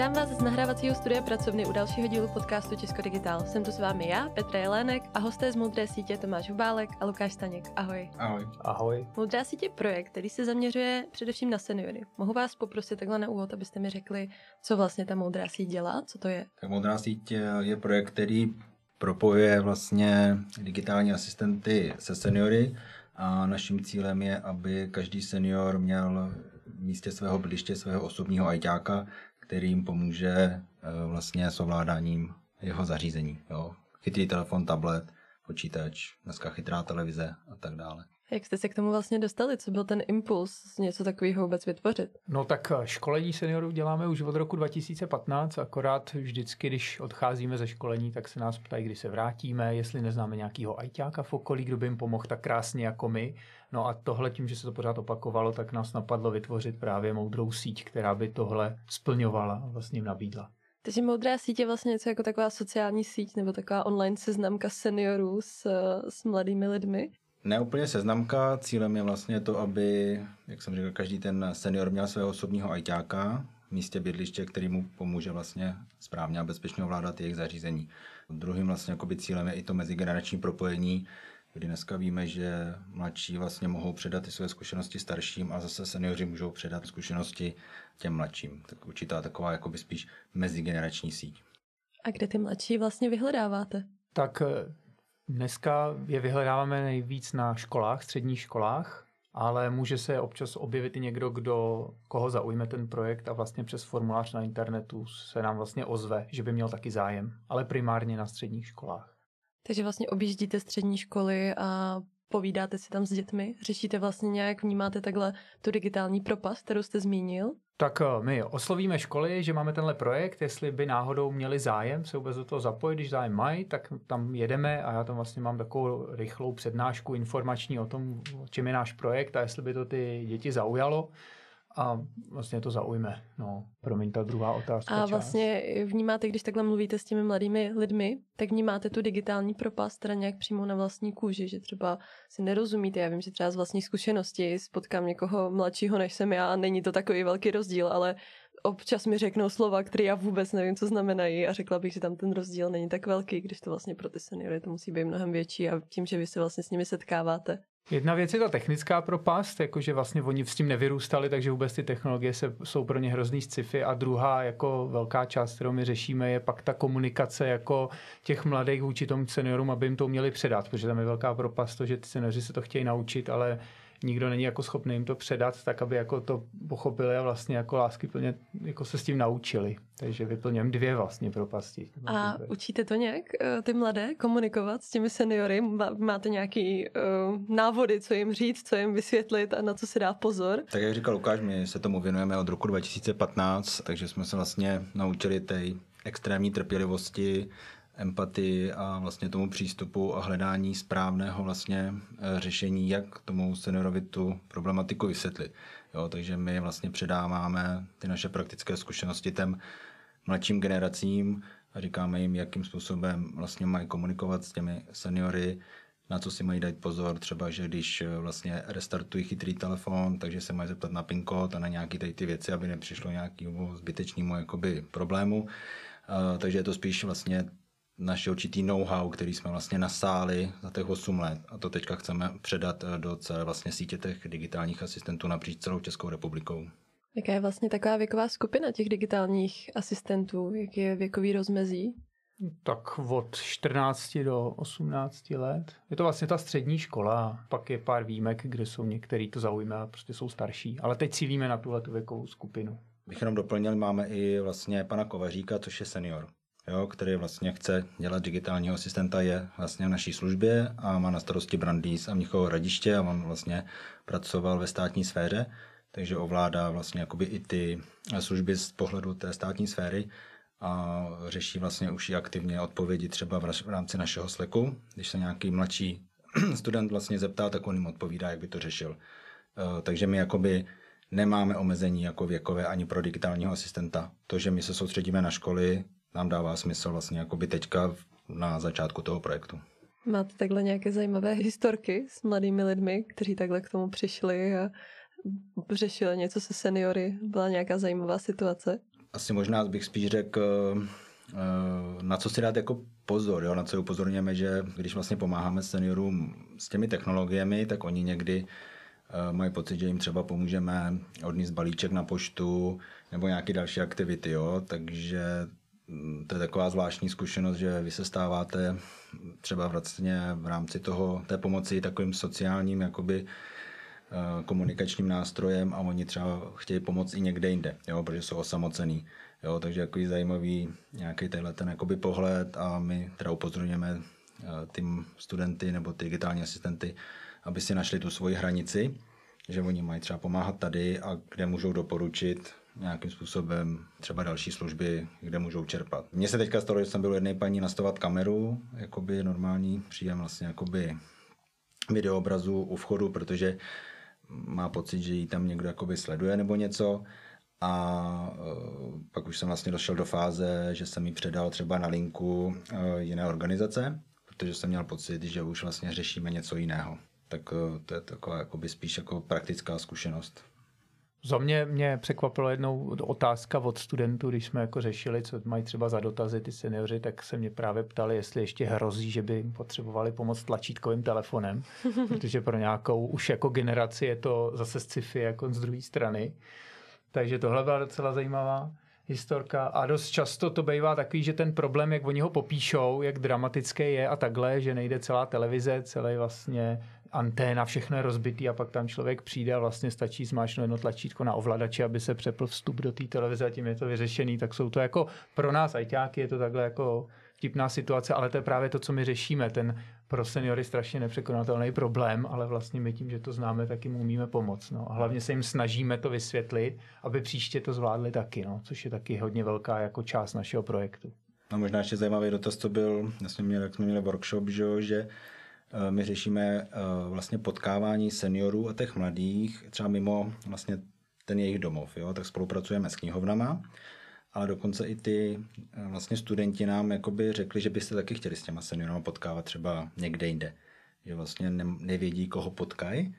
Vítám vás z nahrávacího studia pracovny u dalšího dílu podcastu Česko Digital. Jsem tu s vámi já, Petra Jelének a hosté z Moudré sítě Tomáš Hubálek a Lukáš Staněk. Ahoj. Ahoj. Ahoj. Moudrá sítě je projekt, který se zaměřuje především na seniory. Mohu vás poprosit takhle na úvod, abyste mi řekli, co vlastně ta Moudrá síť dělá, co to je? Tak Moudrá síť je projekt, který propojuje vlastně digitální asistenty se seniory a naším cílem je, aby každý senior měl v místě svého bydliště svého osobního ajťáka, který jim pomůže eh, vlastně s ovládáním jeho zařízení. Jo. Chytrý telefon, tablet, počítač, dneska chytrá televize a tak dále. Jak jste se k tomu vlastně dostali? Co byl ten impuls něco takového vůbec vytvořit? No tak eh, školení seniorů děláme už od roku 2015, akorát vždycky, když odcházíme ze školení, tak se nás ptají, kdy se vrátíme, jestli neznáme nějakého ajťáka v okolí, kdo by jim pomohl tak krásně jako my. No a tohle tím, že se to pořád opakovalo, tak nás napadlo vytvořit právě moudrou síť, která by tohle splňovala a vlastně jim nabídla. Takže moudrá síť je vlastně něco jako taková sociální síť nebo taková online seznamka seniorů s, s mladými lidmi. Ne úplně seznamka, cílem je vlastně to, aby, jak jsem říkal, každý ten senior měl svého osobního ajťáka v místě bydliště, který mu pomůže vlastně správně a bezpečně ovládat jejich zařízení. Druhým vlastně cílem je i to mezigenerační propojení, kdy dneska víme, že mladší vlastně mohou předat ty své zkušenosti starším a zase seniori můžou předat zkušenosti těm mladším. Tak určitá taková jakoby spíš mezigenerační síť. A kde ty mladší vlastně vyhledáváte? Tak eh, dneska je vyhledáváme nejvíc na školách, středních školách, ale může se občas objevit i někdo, kdo, koho zaujme ten projekt a vlastně přes formulář na internetu se nám vlastně ozve, že by měl taky zájem, ale primárně na středních školách. Takže vlastně objíždíte střední školy a povídáte si tam s dětmi? Řešíte vlastně nějak, vnímáte takhle tu digitální propast, kterou jste zmínil? Tak eh, my oslovíme školy, že máme tenhle projekt, jestli by náhodou měli zájem se vůbec do toho zapojit, když zájem mají, tak tam jedeme a já tam vlastně mám takovou rychlou přednášku informační o tom, čem je náš projekt a jestli by to ty děti zaujalo a vlastně to zaujme. No, promiň, ta druhá otázka. A vlastně vnímáte, když takhle mluvíte s těmi mladými lidmi, tak vnímáte tu digitální propast teda nějak přímo na vlastní kůži, že třeba si nerozumíte. Já vím, že třeba z vlastní zkušenosti spotkám někoho mladšího než jsem já a není to takový velký rozdíl, ale občas mi řeknou slova, které já vůbec nevím, co znamenají a řekla bych, že tam ten rozdíl není tak velký, když to vlastně pro ty seniory to musí být mnohem větší a tím, že vy se vlastně s nimi setkáváte. Jedna věc je ta technická propast, jakože vlastně oni s tím nevyrůstali, takže vůbec ty technologie se, jsou pro ně hrozný sci-fi. A druhá jako velká část, kterou my řešíme, je pak ta komunikace jako těch mladých vůči tomu seniorům, aby jim to měli předat, protože tam je velká propast, to, že ty seniori se to chtějí naučit, ale nikdo není jako schopný jim to předat, tak aby jako to pochopili a vlastně jako lásky plně jako se s tím naučili. Takže vyplňujeme dvě vlastně propasti. A učíte to nějak, eh, ty mladé, komunikovat s těmi seniory? Máte nějaký uh, návody, co jim říct, co jim vysvětlit a na co se dá pozor? Tak jak říkal Lukáš, my se tomu věnujeme od roku 2015, takže jsme se vlastně naučili té extrémní trpělivosti, empatii a vlastně tomu přístupu a hledání správného vlastně eh, řešení, jak tomu seniorovi tu problematiku vysvětlit. Jo, takže my vlastně předáváme ty naše praktické zkušenosti těm mladším generacím a říkáme jim, jakým způsobem vlastně mají komunikovat s těmi seniory, na co si mají dát pozor, třeba, že když eh, vlastně restartují chytrý telefon, takže se mají zeptat na PIN kód a na nějaké tady ty věci, aby nepřišlo nějakému zbytečnému jakoby problému. Uh, takže je to spíš vlastně naše určitý know-how, který jsme vlastně nasáli za těch 8 let a to teďka chceme předat eh, do celé vlastně sítě těch digitálních asistentů napříč celou Českou republikou. Jaká je vlastně taková věková skupina těch digitálních asistentů? Jak je věkový rozmezí? Tak od 14 do 18 let. Je to vlastně ta střední škola, pak je pár výjimek, kde jsou některý to zaujme a prostě jsou starší. Ale teď cílíme na tuhle tu věkovou skupinu. Bych jenom doplnil, máme i vlastně pana Kovaříka, což je senior jo, který vlastně chce dělat digitálního asistenta, je vlastně v naší službě a má na starosti Brandýs a Mnichovo radiště a on vlastně pracoval ve státní sféře, takže ovládá vlastně jakoby i ty služby z pohledu té státní sféry a řeší vlastně už i aktivně odpovědi třeba v rámci našeho sleku. Když se nějaký mladší student vlastně zeptá, tak on jim odpovídá, jak by to řešil. E, takže my jakoby nemáme omezení jako věkové ani pro digitálního asistenta. To, že my se soustředíme na školy, nám dává smysl vlastně jako by teďka na začátku toho projektu. Máte takhle nějaké zajímavé historky s mladými lidmi, kteří takhle k tomu přišli a řešili něco se seniory? Byla nějaká zajímavá situace? asi možná bych spíš řekl, na co si dát jako pozor, jo? na co upozorněme, že když vlastně pomáháme seniorům s těmi technologiemi, tak oni někdy mají pocit, že jim třeba pomůžeme odníst balíček na poštu nebo nějaké další aktivity, jo? takže to je taková zvláštní zkušenost, že vy se stáváte třeba vlastně v rámci toho, té pomoci takovým sociálním jakoby eh, komunikačním nástrojem a oni třeba chtějí pomoct i někde jinde, jo, protože jsou osamocený. Jo, takže jako zajímavý nějaký tenhle ten jakoby pohled a my teda upozorňujeme eh, tým studenty nebo ty digitální asistenty, aby si našli tu svoji hranici, že oni mají třeba pomáhat tady a kde můžou doporučit nějakým způsobem třeba další služby, kde můžou čerpat. Mně se teďka stalo, že jsem byl jedné paní nastavovat kameru, jakoby normální příjem vlastně jakoby videoobrazu u vchodu, protože má pocit, že jí tam někdo jakoby sleduje nebo něco. A uh, pak už jsem vlastně došel do fáze, že jsem jí předal třeba na linku uh, jiné organizace, protože jsem měl pocit, že už vlastně řešíme něco jiného. Tak uh, to je taková jakoby spíš jako praktická zkušenost. Za mě mě překvapila jednou otázka od studentů, když jsme jako řešili, co mají třeba za dotazy ty seniori, tak se mě právě ptali, jestli ještě hrozí, že by potřebovali pomoct tlačítkovým telefonem, protože pro nějakou už jako generaci je to zase sci-fi jako z druhé strany. Takže tohle byla docela zajímavá historka a dost často to bývá takový, že ten problém, jak oni ho popíšou, jak dramatický je a takhle, že nejde celá televize, celý vlastně anténa, všechno je rozbitý a pak tam člověk přijde a vlastně stačí zmáčknout jedno tlačítko na ovladači, aby se přepl vstup do té televize a tím je to vyřešený, tak jsou to jako pro nás ajťáky je to takhle jako vtipná situace, ale to je právě to, co my řešíme, ten pro seniory strašně nepřekonatelný problém, ale vlastně my tím, že to známe, tak jim umíme pomoct. No. A hlavně se jim snažíme to vysvětlit, aby příště to zvládli taky, no, což je taky hodně velká jako část našeho projektu. No možná ještě zajímavý dotaz to byl, jsme měli, jak jsme měli workshop, že, že my řešíme eh, vlastně potkávání seniorů a těch mladých, třeba mimo vlastně ten jejich domov. Jo? Tak spolupracujeme s knihovnama, ale dokonce i ty eh, vlastně studenti nám jakoby řekli, že byste taky chtěli s těma seniorama potkávat třeba někde jinde. Že vlastně ne, nevědí, koho potkají.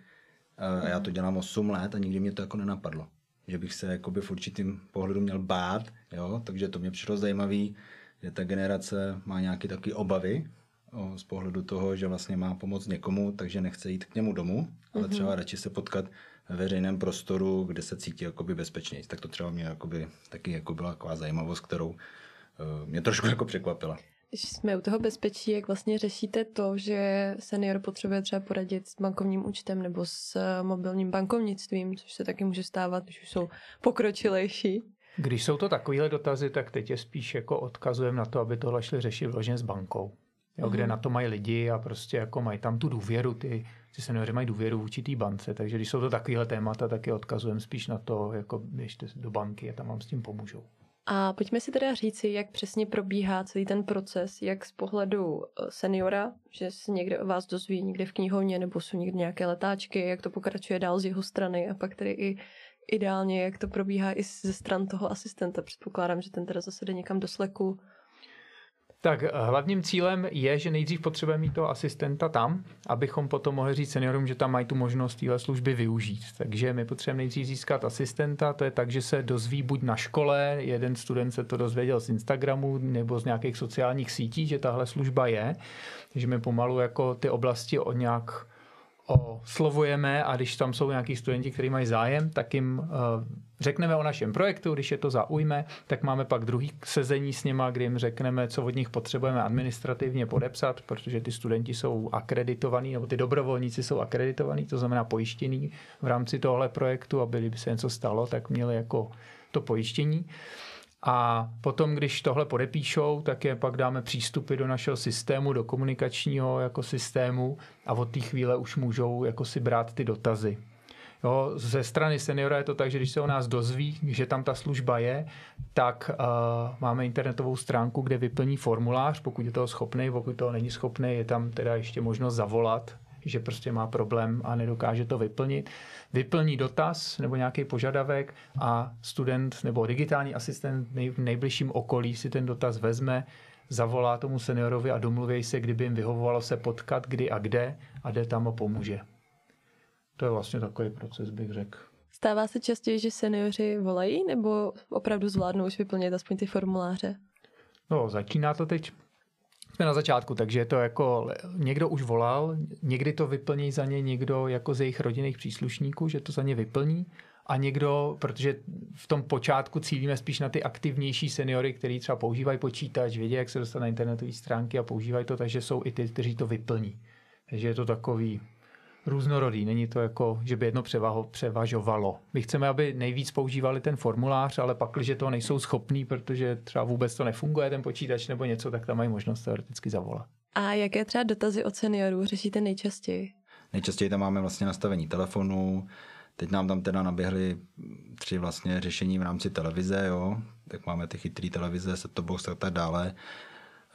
A já to dělám 8 let a nikdy mě to jako nenapadlo. Že bych se jakoby v určitým pohledu měl bát, jo? takže to mě přišlo zajímavý, že ta generace má nějaké takové obavy z pohledu toho, že vlastně má pomoct někomu, takže nechce jít k němu domů, ale mm-hmm. třeba radši se potkat ve veřejném prostoru, kde se cítí jakoby bezpečněji. Tak to třeba mě jakoby, taky jako byla taková zajímavost, kterou uh, mě trošku jako překvapila. Když jsme u toho bezpečí, jak vlastně řešíte to, že senior potřebuje třeba poradit s bankovním účtem nebo s eh, mobilním bankovnictvím, což se taky může stávat, když už jsou pokročilejší? Když jsou to takovéhle dotazy, tak teď je spíš jako odkazujeme na to, aby tohle šli řešit vložně s bankou jo, kde mhm. na to mají lidi a prostě jako mají tam tu důvěru, ty, ty seniori mají důvěru v určitý bance, takže když jsou to takovéhle témata, tak je odkazujeme spíš na to, jako běžte do banky a tam vám s tím pomůžou. A pojďme si teda říci, jak přesně probíhá celý ten proces, jak z pohledu eh, seniora, že se někde o vás dozví někde v knihovně, nebo jsou někde nějaké letáčky, jak to pokračuje dál z jeho strany a pak tedy i ideálně, jak to probíhá i ze stran toho asistenta. Předpokládám, že ten teda zase jde někam do sleku tak eh, hlavním cílem je, že nejdřív potřebujeme mít toho asistenta tam, abychom potom mohli říct seniorům, že tam mají tu možnost téhle služby využít. Takže my potřebujeme nejdřív získat asistenta, to je tak, že se dozví buď na škole, jeden student se to dozvěděl z Instagramu nebo z nějakých sociálních sítí, že tahle služba je. Takže my pomalu jako ty oblasti o nějak oslovujeme a když tam jsou nějaký studenti, kteří mají zájem, tak jim uh, řekneme o našem projektu, když je to zaujme, tak máme pak druhý sezení s nima, kdy jim řekneme, co od nich potřebujeme administrativně podepsat, protože ty studenti jsou akreditovaní, nebo ty dobrovolníci jsou akreditovaní, to znamená pojištění v rámci tohle projektu, aby kdyby se něco stalo, tak měli jako to pojištění. A potom, když tohle podepíšou, tak je pak dáme přístupy do našeho systému, do komunikačního jako systému a od té chvíle už můžou jako si brát ty dotazy. Jo, ze strany seniora je to tak, že když se o nás dozví, že tam ta služba je, tak uh, máme internetovou stránku, kde vyplní formulář, pokud je toho schopný, pokud toho není schopný, je tam teda ještě možnost zavolat, že prostě má problém a nedokáže to vyplnit. Vyplní dotaz nebo nějaký požadavek a student nebo digitální asistent v nejbližším okolí si ten dotaz vezme, zavolá tomu seniorovi a domluví se, kdyby jim vyhovovalo se potkat, kdy a kde a jde tam a pomůže. To je vlastně takový proces, bych řekl. Stává se častěji, že seniori volají, nebo opravdu zvládnou už vyplnit aspoň ty formuláře? No, začíná to teď jsme na začátku, takže je to jako někdo už volal, někdy to vyplní za ně někdo jako ze jejich rodinných příslušníků, že to za ně vyplní a někdo, protože v tom počátku cílíme spíš na ty aktivnější seniory, kteří třeba používají počítač, vědí, jak se dostat na internetové stránky a používají to, takže jsou i ty, kteří to vyplní. Takže je to takový různorodý. Není to jako, že by jedno převaho, převažovalo. My chceme, aby nejvíc používali ten formulář, ale pak, když to nejsou schopní, protože třeba vůbec to nefunguje, ten počítač nebo něco, tak tam mají možnost teoreticky zavolat. A jaké třeba dotazy od seniorů řešíte nejčastěji? Nejčastěji tam máme vlastně nastavení telefonu, Teď nám tam teda naběhly tři vlastně řešení v rámci televize, jo. Tak máme ty chytré televize, set to box a tak dále.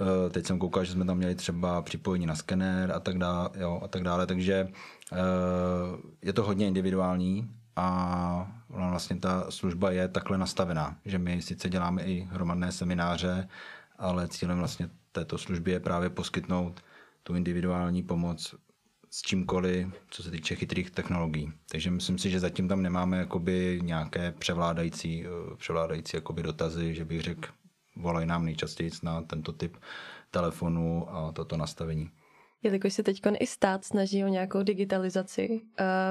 Eh, teď jsem koukal, že jsme tam měli třeba připojení na skener a tak dále, jo, a tak dále. takže eh, je to hodně individuální a vlastně ta služba je takhle nastavená, že my sice děláme i hromadné semináře, ale cílem vlastně této služby je právě poskytnout tu individuální pomoc s čímkoliv, co se týče chytrých technologií. Takže myslím si, že zatím tam nemáme jakoby nějaké převládající, eh, převládající jakoby dotazy, že bych řekl, volají nám nejčastěji na tento typ telefonu a toto nastavení. Jelikož se teď i stát snaží o nějakou digitalizaci,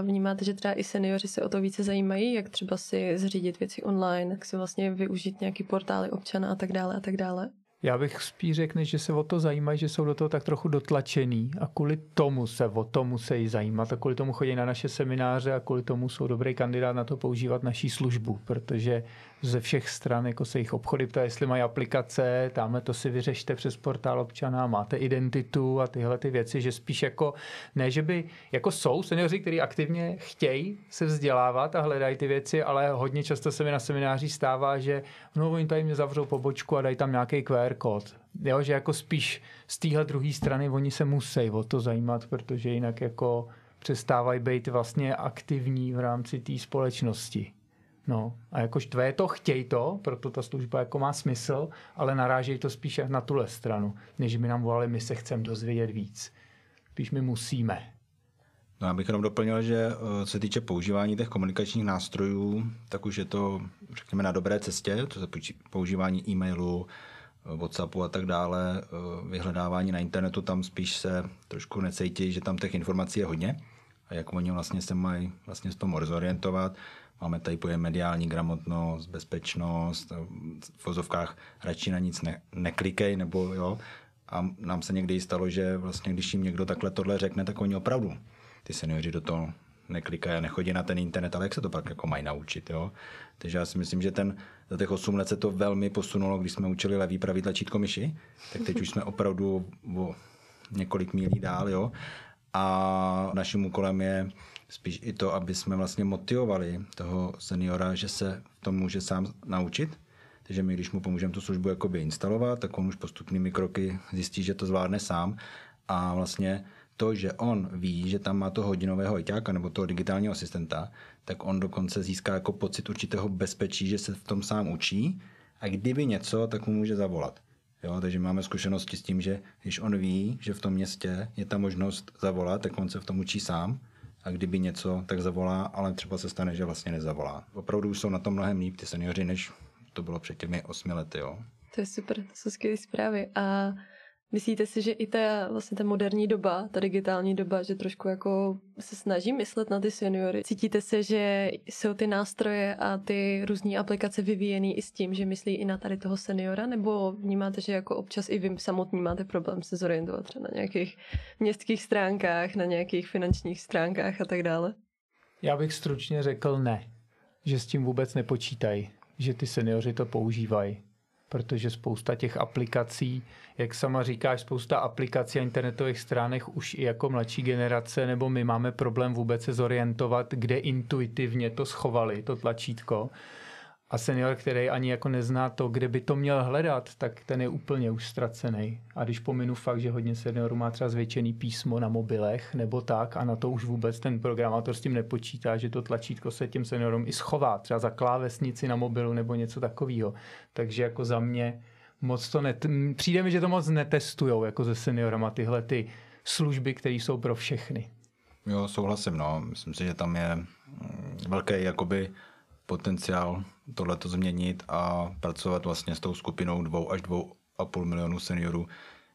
vnímáte, že třeba i seniori se o to více zajímají, jak třeba si zřídit věci online, jak si vlastně využít nějaký portály občana a tak dále a tak dále? Já bych spíš řekl, že se o to zajímají, že jsou do toho tak trochu dotlačený a kvůli tomu se o to musí zajímat a kvůli tomu chodí na naše semináře a kvůli tomu jsou dobrý kandidát na to používat naší službu, protože ze všech stran jako se jich obchody ptá, jestli mají aplikace, tamhle to si vyřešte přes portál občana, máte identitu a tyhle ty věci, že spíš jako, ne, že by, jako jsou seniori, kteří aktivně chtějí se vzdělávat a hledají ty věci, ale hodně často se mi na semináři stává, že no, oni tady mě zavřou pobočku a dají tam nějaký QR kód. Jo, že jako spíš z téhle druhé strany oni se musí o to zajímat, protože jinak jako přestávají být vlastně aktivní v rámci té společnosti. No a jako štve to, chtěj to, proto ta služba jako má smysl, ale narážejí to spíše na tuhle stranu, než by nám volali, my se chceme dozvědět víc. Spíš my musíme. No, já bych jenom doplnil, že eh, co se týče používání těch komunikačních nástrojů, tak už je to, řekněme, na dobré cestě, co se používání e-mailu, eh, Whatsappu a tak dále, eh, vyhledávání na internetu, tam spíš se trošku necítí, že tam těch informací je hodně a jak oni vlastně se mají vlastně s tom zorientovat. Máme tady pojem mediální gramotnost, bezpečnost, v vozovkách radši na nic ne, neklikej, nebo jo. A nám se někdy stalo, že vlastně, když jim někdo takhle tohle řekne, tak oni opravdu ty seniori do toho neklikají a nechodí na ten internet, ale jak se to pak jako mají naučit, jo? Takže já si myslím, že ten, za těch 8 let se to velmi posunulo, když jsme učili levý pravý tlačítko myši, tak teď už jsme opravdu o několik mílí dál, jo? A naším úkolem je spíš i to, aby jsme vlastně motivovali toho seniora, že se v tom může sám naučit. Takže my, když mu pomůžeme tu službu jakoby instalovat, tak on už postupnými kroky zjistí, že to zvládne sám. A vlastně to, že on ví, že tam má toho hodinového hojťáka nebo toho digitálního asistenta, tak on dokonce získá jako pocit určitého bezpečí, že se v tom sám učí a kdyby něco, tak mu může zavolat. Jo, takže máme zkušenosti s tím, že když on ví, že v tom městě je ta možnost zavolat, tak on se v tom učí sám a kdyby něco, tak zavolá, ale třeba se stane, že vlastně nezavolá. Opravdu jsou na tom mnohem líp ty seniori, než to bylo před těmi osmi lety. Jo. To je super, to jsou skvělé zprávy. A Myslíte si, že i ta, vlastně ta moderní doba, ta digitální doba, že trošku jako se snaží myslet na ty seniory? Cítíte se, že jsou ty nástroje a ty různé aplikace vyvíjený i s tím, že myslí i na tady toho seniora? Nebo vnímáte, že jako občas i vy samotní máte problém se zorientovat třeba na nějakých městských stránkách, na nějakých finančních stránkách a tak dále? Já bych stručně řekl ne, že s tím vůbec nepočítají, že ty seniori to používají protože spousta těch aplikací, jak sama říkáš, spousta aplikací a internetových stránek už i jako mladší generace nebo my máme problém vůbec se zorientovat, kde intuitivně to schovali, to tlačítko. A senior, který ani jako nezná to, kde by to měl hledat, tak ten je úplně už ztracený. A když pominu fakt, že hodně seniorů má třeba zvětšený písmo na mobilech nebo tak a na to už vůbec ten programátor s tím nepočítá, že to tlačítko se těm seniorům i schová, třeba za klávesnici na mobilu nebo něco takového. Takže jako za mě moc to net... přijde mi, že to moc netestujou jako se seniorama tyhle ty služby, které jsou pro všechny. Jo, souhlasím, no. Myslím si, že tam je velký jakoby potenciál tohleto změnit a pracovat vlastně s tou skupinou dvou až dvou a půl milionu seniorů,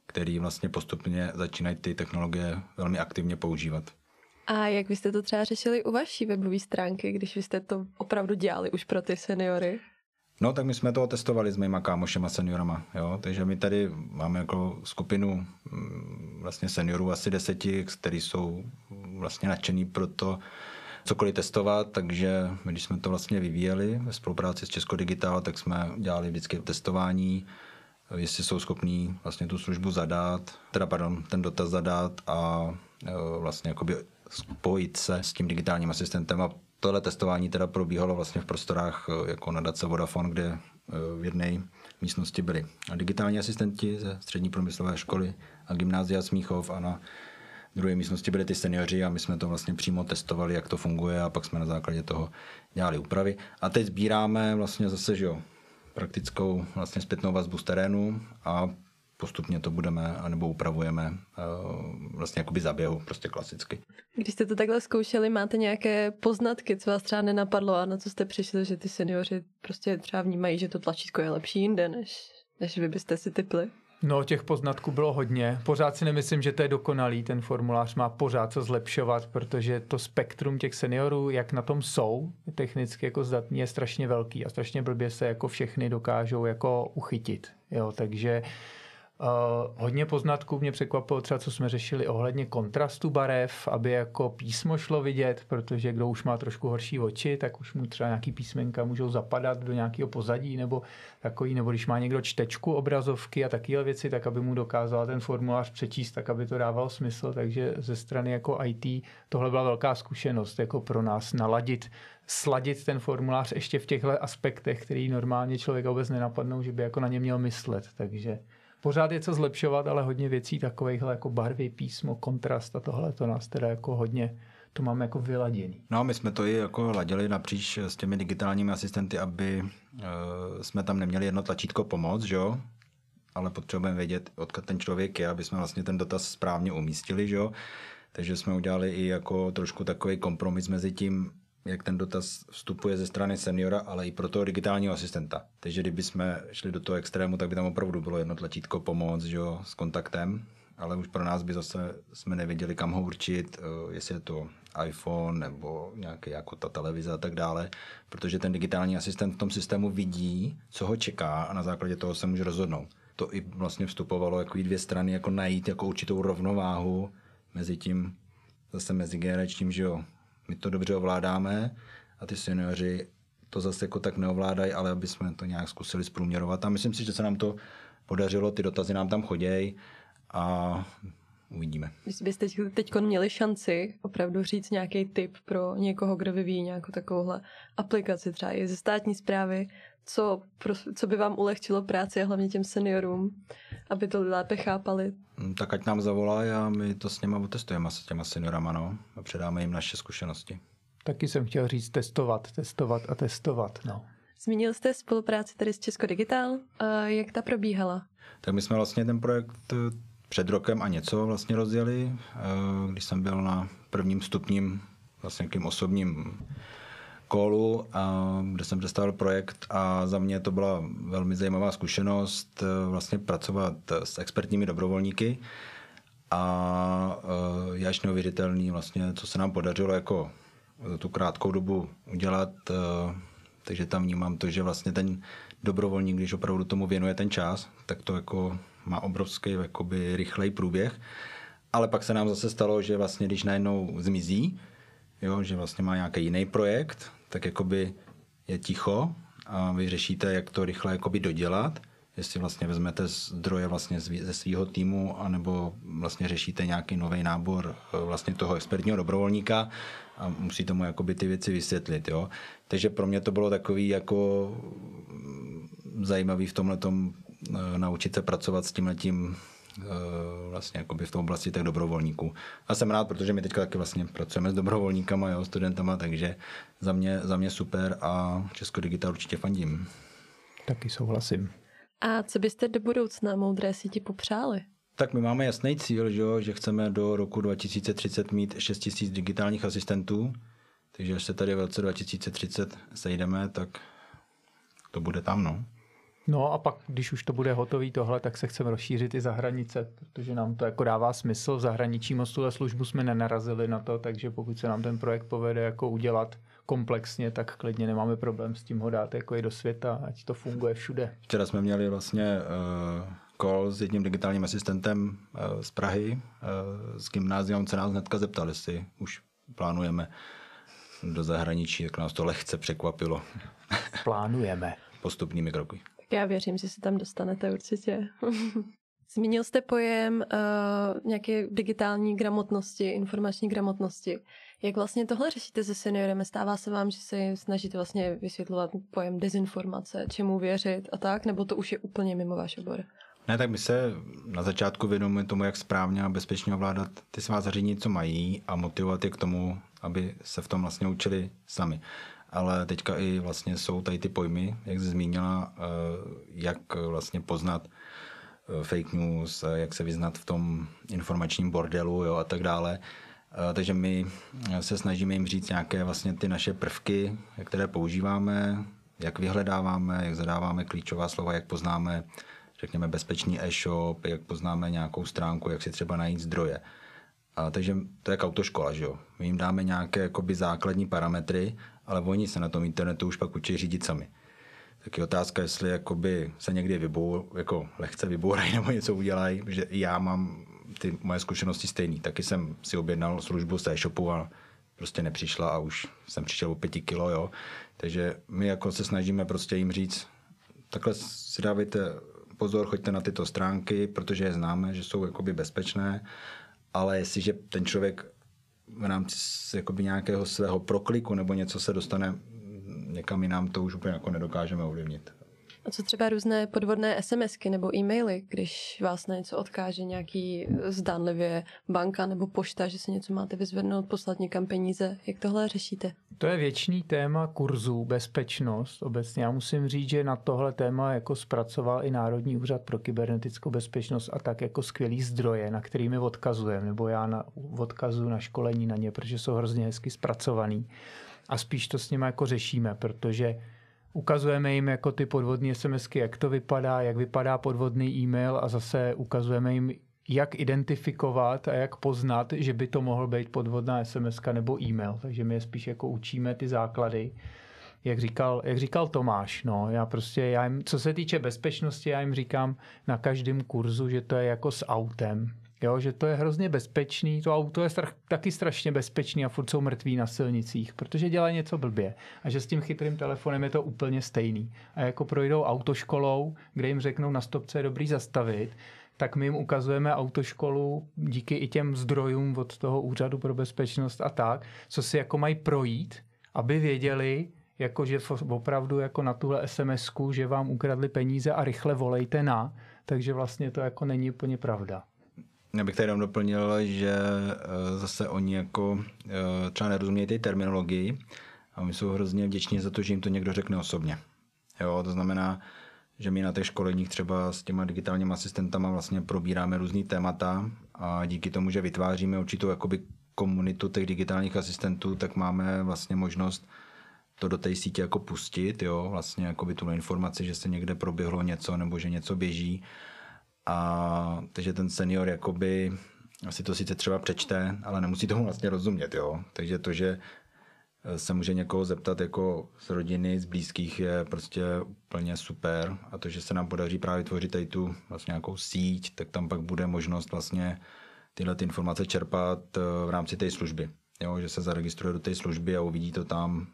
který vlastně postupně začínají ty technologie velmi aktivně používat. A jak byste to třeba řešili u vaší webové stránky, když vy jste to opravdu dělali už pro ty seniory? No, tak my jsme to testovali s mýma kámošema seniorama, jo? takže my tady máme jako skupinu mm, vlastně seniorů asi deseti, kteří jsou vlastně nadšený pro to, cokoliv testovat, takže když jsme to vlastně vyvíjeli ve spolupráci s Česko Digital, tak jsme dělali vždycky testování, jestli jsou schopní vlastně tu službu zadat, teda pardon, ten dotaz zadat a e, vlastně jakoby spojit se s tím digitálním asistentem. A tohle testování teda probíhalo vlastně v prostorách e, jako nadace Vodafone, kde e, v jedné místnosti byli digitální asistenti ze střední průmyslové školy a gymnázia Smíchov a na druhé místnosti byli ty seniori a my jsme to vlastně přímo testovali, jak to funguje a pak jsme na základě toho dělali úpravy. A teď sbíráme vlastně zase, že jo, praktickou vlastně zpětnou vazbu z terénu a postupně to budeme, anebo upravujeme uh, vlastně jakoby zaběhu, prostě klasicky. Když jste to takhle zkoušeli, máte nějaké poznatky, co vás třeba nenapadlo a na co jste přišli, že ty seniori prostě třeba vnímají, že to tlačítko je lepší jinde, než, než vy byste si typli? No, těch poznatků bylo hodně. Pořád si nemyslím, že to je dokonalý. Ten formulář má pořád co zlepšovat, protože to spektrum těch seniorů, jak na tom jsou, technicky jako zdatní, je strašně velký a strašně blbě se jako všechny dokážou jako uchytit. Jo, takže hodně poznatků mě překvapilo třeba, co jsme řešili ohledně kontrastu barev, aby jako písmo šlo vidět, protože kdo už má trošku horší oči, tak už mu třeba nějaký písmenka můžou zapadat do nějakého pozadí nebo takový, nebo když má někdo čtečku obrazovky a takové věci, tak aby mu dokázal ten formulář přečíst, tak aby to dávalo smysl, takže ze strany jako IT tohle byla velká zkušenost jako pro nás naladit sladit ten formulář ještě v těchto aspektech, který normálně člověk vůbec nenapadnou, že by jako na ně měl myslet. Takže pořád je co zlepšovat, ale hodně věcí takovýchhle jako barvy, písmo, kontrast a tohle to nás teda jako hodně to máme jako vyladěný. No my jsme to i jako ladili napříč s těmi digitálními asistenty, aby uh, jsme tam neměli jedno tlačítko pomoc, že jo? ale potřebujeme vědět, odkud ten člověk je, aby jsme vlastně ten dotaz správně umístili, že jo? Takže jsme udělali i jako trošku takový kompromis mezi tím, jak ten dotaz vstupuje ze strany seniora, ale i pro toho digitálního asistenta. Takže kdyby jsme šli do toho extrému, tak by tam opravdu bylo jedno tlačítko pomoc že jo, s kontaktem, ale už pro nás by zase jsme nevěděli, kam ho určit, eh, jestli je to iPhone nebo nějaký jako ta televize a tak dále, protože ten digitální asistent v tom systému vidí, co ho čeká a na základě toho se může rozhodnout. To i vlastně vstupovalo jako dvě strany, jako najít jako určitou rovnováhu mezi tím zase mezigeneračním, že jo, my to dobře ovládáme a ty seniori to zase jako tak neovládají, ale aby jsme to nějak zkusili zprůměrovat. A myslím si, že se nám to podařilo, ty dotazy nám tam chodějí a uvidíme. Když byste teď měli šanci opravdu říct nějaký tip pro někoho, kdo vyvíjí nějakou takovouhle aplikaci, třeba i ze státní zprávy, co, co by vám ulehčilo práci a hlavně těm seniorům, aby to lépe chápali? Mm, tak ať nám zavolají a my to s něma otestujeme, s těma seniorama, no, a předáme jim naše zkušenosti. Taky jsem chtěl říct testovat, testovat a testovat, no. Zmínil jste spolupráci tady s Česko Digital. Jak ta probíhala? Tak my jsme vlastně ten projekt eh, před rokem a něco vlastně rozjeli, eh, když jsem byl na prvním stupním vlastně nějakým osobním kolu, kde jsem představil projekt a za mě to byla velmi zajímavá zkušenost eh, vlastně pracovat s expertními dobrovolníky a eh, je až neuvěřitelný vlastně, co se nám podařilo jako za tu krátkou dobu udělat, eh, takže tam vnímám to, že vlastně ten dobrovolník, když opravdu tomu věnuje ten čas, tak to jako má obrovský jakoby rychlej průběh. Ale pak se nám zase stalo, že vlastně když najednou zmizí, jo, že vlastně má nějaký jiný projekt, tak jakoby je ticho a vy řešíte, jak to rychle jakoby dodělat, jestli vlastně vezmete zdroje vlastně ze svého týmu, anebo vlastně řešíte nějaký nový nábor e, vlastně toho expertního dobrovolníka a musíte mu jakoby ty věci vysvětlit. Jo? Takže pro mě to bylo takový jako mm, zajímavý v tomhle e, naučit se pracovat s tímhletím Eh, vlastně jakoby v té oblasti těch dobrovolníků. A jsem rád, protože my teďka taky vlastně pracujeme s dobrovolníkama, jo, studentama, takže za mě, za mě super a Česko Digital určitě fandím. Taky souhlasím. A co byste do budoucna moudré síti popřáli? Tak my máme jasný cíl, že, že chceme do roku 2030 mít 6 000 digitálních asistentů, Takže až se tady v roce 2030 sejdeme, tak to bude tam, no. No a pak, když už to bude hotový tohle, tak se chceme rozšířit i za hranice, protože nám to jako dává smysl. V zahraničí moc tuhle službu jsme nenarazili na to, takže pokud se nám ten projekt povede jako udělat komplexně, tak klidně nemáme problém s tím ho dát jako i do světa, ať to funguje všude. Včera jsme měli vlastně uh, call s jedním digitálním asistentem uh, z Prahy, uh, s gymnázium, se nás hnedka zeptal, jestli už plánujeme do zahraničí, tak nás to lehce překvapilo. Plánujeme. Postupnými kroky. Tak já věřím, že se tam dostanete určitě. Zmínil jste pojem uh, nějaké digitální gramotnosti, informační gramotnosti. Jak vlastně tohle řešíte se seniorem? Stává se vám, že se snažíte vlastně vysvětlovat pojem dezinformace, čemu věřit a tak, nebo to už je úplně mimo váš obor? Ne, tak my se na začátku věnujeme tomu, jak správně a bezpečně ovládat ty svá zařízení, co mají a motivovat je k tomu, aby se v tom vlastně učili sami. Ale teďka i vlastně jsou tady ty pojmy, jak jsi zmínila, eh, jak vlastně poznat eh, fake news, jak se vyznat v tom informačním bordelu jo, a tak dále. Eh, takže my se snažíme jim říct nějaké vlastně ty naše prvky, které používáme, jak vyhledáváme, jak zadáváme klíčová slova, jak poznáme, řekněme, bezpečný e-shop, jak poznáme nějakou stránku, jak si třeba najít zdroje. A, takže to je jak autoškola, že jo? My jim dáme nějaké jakoby, základní parametry, ale oni se na tom internetu už pak učí řídit sami. Tak je otázka, jestli jakoby se někdy vybou, jako lehce vybourají nebo něco udělají, že já mám ty moje zkušenosti stejný. Taky jsem si objednal službu z e-shopu a prostě nepřišla a už jsem přišel o pěti kilo, jo. Takže my jako se snažíme prostě jim říct, takhle si dávejte pozor, choďte na tyto stránky, protože je známe, že jsou jakoby bezpečné, ale jestliže ten člověk v rámci jakoby nějakého svého prokliku nebo něco se dostane někam jinam, to už úplně jako nedokážeme ovlivnit. A co třeba různé podvodné SMSky nebo e-maily, když vás na něco odkáže nějaký zdánlivě banka nebo pošta, že se něco máte vyzvednout, poslat někam peníze. Jak tohle řešíte? To je věčný téma kurzů, bezpečnost obecně. Já musím říct, že na tohle téma jako zpracoval i Národní úřad pro kybernetickou bezpečnost a tak jako skvělý zdroje, na kterými odkazujeme, nebo já na, odkazuju na školení na ně, protože jsou hrozně hezky zpracovaný. A spíš to s nimi jako řešíme, protože Ukazujeme jim jako ty podvodní SMSky, jak to vypadá, jak vypadá podvodný e-mail a zase ukazujeme jim, jak identifikovat a jak poznat, že by to mohl být podvodná SMS nebo e-mail. Takže my je spíš jako učíme ty základy. Jak říkal, jak říkal Tomáš, no, já prostě, já jim, co se týče bezpečnosti, já jim říkám na každém kurzu, že to je jako s autem. Jo, že to je hrozně bezpečný, to auto je strach, taky strašně bezpečný a furt jsou mrtví na silnicích, protože dělají něco blbě. A že s tím chytrým telefonem je to úplně stejný. A jako projdou autoškolou, kde jim řeknou na stopce je dobrý zastavit, tak my jim ukazujeme autoškolu díky i těm zdrojům od toho úřadu pro bezpečnost a tak, co si jako mají projít, aby věděli, jako že opravdu jako na tuhle sms že vám ukradli peníze a rychle volejte na, takže vlastně to jako není úplně pravda. Já bych tady jenom doplnil, že eh, zase oni jako eh, třeba nerozumějí té terminologii a my jsou hrozně vděční za to, že jim to někdo řekne osobně. Jo, to znamená, že my na těch školeních třeba s těma digitálními asistentama vlastně probíráme různý témata a díky tomu, že vytváříme určitou jakoby komunitu těch digitálních asistentů, tak máme vlastně možnost to do té sítě jako pustit, jo, vlastně jako tu informaci, že se někde proběhlo něco nebo že něco běží a takže ten senior jakoby si to sice třeba přečte, ale nemusí tomu vlastně rozumět, jo. Takže to, že se může někoho zeptat jako z rodiny, z blízkých je prostě úplně super a to, že se nám podaří právě tvořit tady tu vlastně nějakou síť, tak tam pak bude možnost vlastně tyhle ty informace čerpat eh, v rámci té služby. Jo, že se zaregistruje do té služby a uvidí to tam,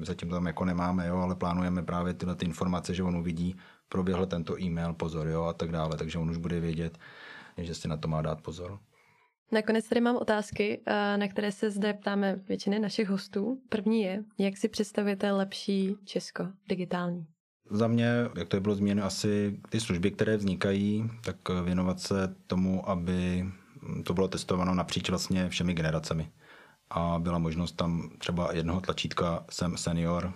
zatím tam jako nemáme, jo, ale plánujeme právě tyhle ty informace, že on uvidí, proběhl tento e-mail, pozor, jo, a tak dále, takže on už bude vědět, že si na to má dát pozor. Nakonec tady mám otázky, eh, na které se zde ptáme většiny našich hostů. První je, jak si představujete lepší Česko digitální? Za mě, jak to bylo zmíněno, asi ty služby, které vznikají, tak věnovat se tomu, aby to bylo testováno napříč vlastně všemi generacemi. A byla možnost tam třeba jednoho tlačítka jsem senior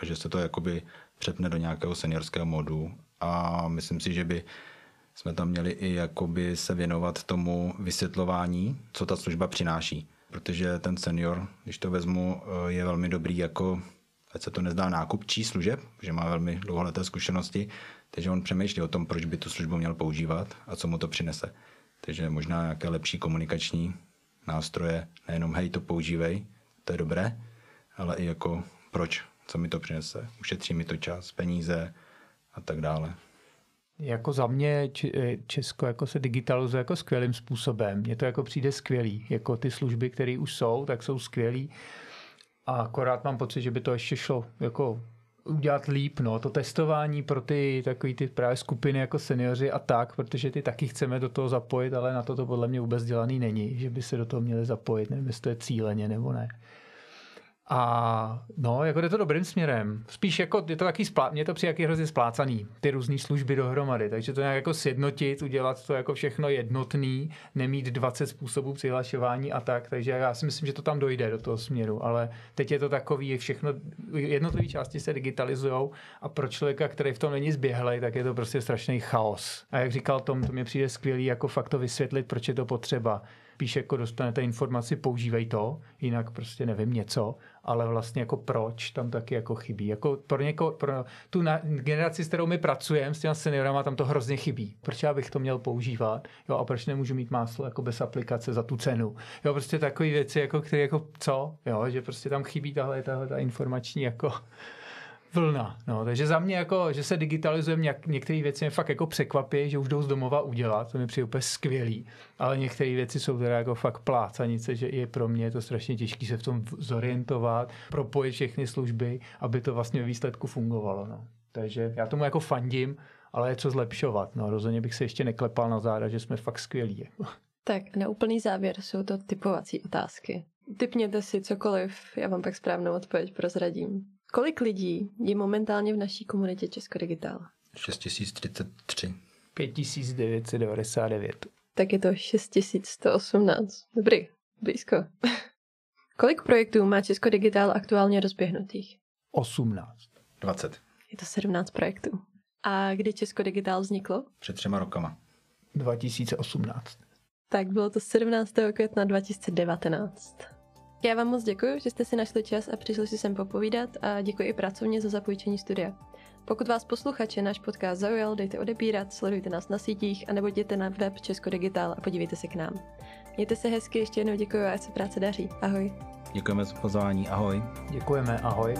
a že se to jakoby přepne do nějakého seniorského modu a myslím si, že by jsme tam měli i jakoby se věnovat tomu vysvětlování, co ta služba přináší. protože ten senior, když to vezmu, eh, je velmi dobrý jako, ať se to nezdá nákupčí služeb, že má velmi dlouholeté zkušenosti, takže on přemýšlí o tom, proč by tu službu měl používat a co mu to přinese. Takže možná nějaké lepší komunikační nástroje, nejenom hej, to používej, to je dobré, ale i jako proč, co mi to přinese, ušetří mi to čas, peníze a tak dále. Jako za mě eh, Česko jako se digitalizuje jako skvělým způsobem. Mně to jako přijde skvělý. Jako ty služby, které už jsou, tak jsou skvělý. A akorát mám pocit, že by to ještě šlo jako udělat líp, no, to testování pro ty takový ty právě skupiny jako seniori a tak, protože ty taky chceme do toho zapojit, ale na to to podle mě vůbec dělaný není, že by se do toho měli zapojit, nevím, jestli to je cíleně nebo ne. A no, jako jde to dobrým směrem. Spíš jako je to taky splá, mě to přijde jaký hrozně splácaný, ty různé služby dohromady. Takže to nějak jako sjednotit, udělat to jako všechno jednotný, nemít 20 způsobů přihlašování a tak. Takže já si myslím, že to tam dojde do toho směru. Ale teď je to takový, všechno, jednotlivé části se digitalizují a pro člověka, který v tom není zběhlej, tak je to prostě strašný chaos. A jak říkal Tom, to mě přijde skvělý jako fakt to vysvětlit, proč je to potřeba spíš jako dostanete informaci, používej to, jinak prostě nevím něco, ale vlastně jako proč tam taky jako chybí. Jako pro, něko, pro tu na, generaci, s kterou my pracujeme, s těma seniorama, tam to hrozně chybí. Proč já bych to měl používat? Jo, a proč nemůžu mít máslo jako bez aplikace za tu cenu? Jo, prostě takové věci, jako, které jako co? Jo, že prostě tam chybí tahle, tahle ta informační jako vlna. No, takže za mě jako, že se digitalizujeme, něk, některé věci mě fakt jako překvapí, že už jdou z domova udělat, to mi přijde úplně skvělý, ale některé věci jsou teda jako fakt plácanice, že i pro mě je to strašně těžké se v tom zorientovat, propojit všechny služby, aby to vlastně výsledku fungovalo. No. Takže já tomu jako fandím, ale je co zlepšovat. No, rozhodně bych se ještě neklepal na záda, že jsme fakt skvělí. Jako. Tak na úplný závěr jsou to typovací otázky. Typněte si cokoliv, já vám pak správnou odpověď prozradím. Kolik lidí je momentálně v naší komunitě Česko Digitál? 6033. 5999. Tak je to 6118. Dobrý, blízko. Kolik projektů má Česko Digitál aktuálně rozběhnutých? 18. 20. Je to 17 projektů. A kdy Česko Digitál vzniklo? Před třema rokama. 2018. Tak bylo to 17. května 2019. Já vám moc děkuji, že jste si našli čas a přišli si sem popovídat a děkuji i pracovně za zapojení studia. Pokud vás posluchače náš podcast zaujal, dejte odebírat, sledujte nás na sítích a nebo jděte na web Česko Digital a podívejte se k nám. Mějte se hezky, ještě jednou děkuji a ať se práce daří. Ahoj. Děkujeme za pozvání, ahoj. Děkujeme, ahoj.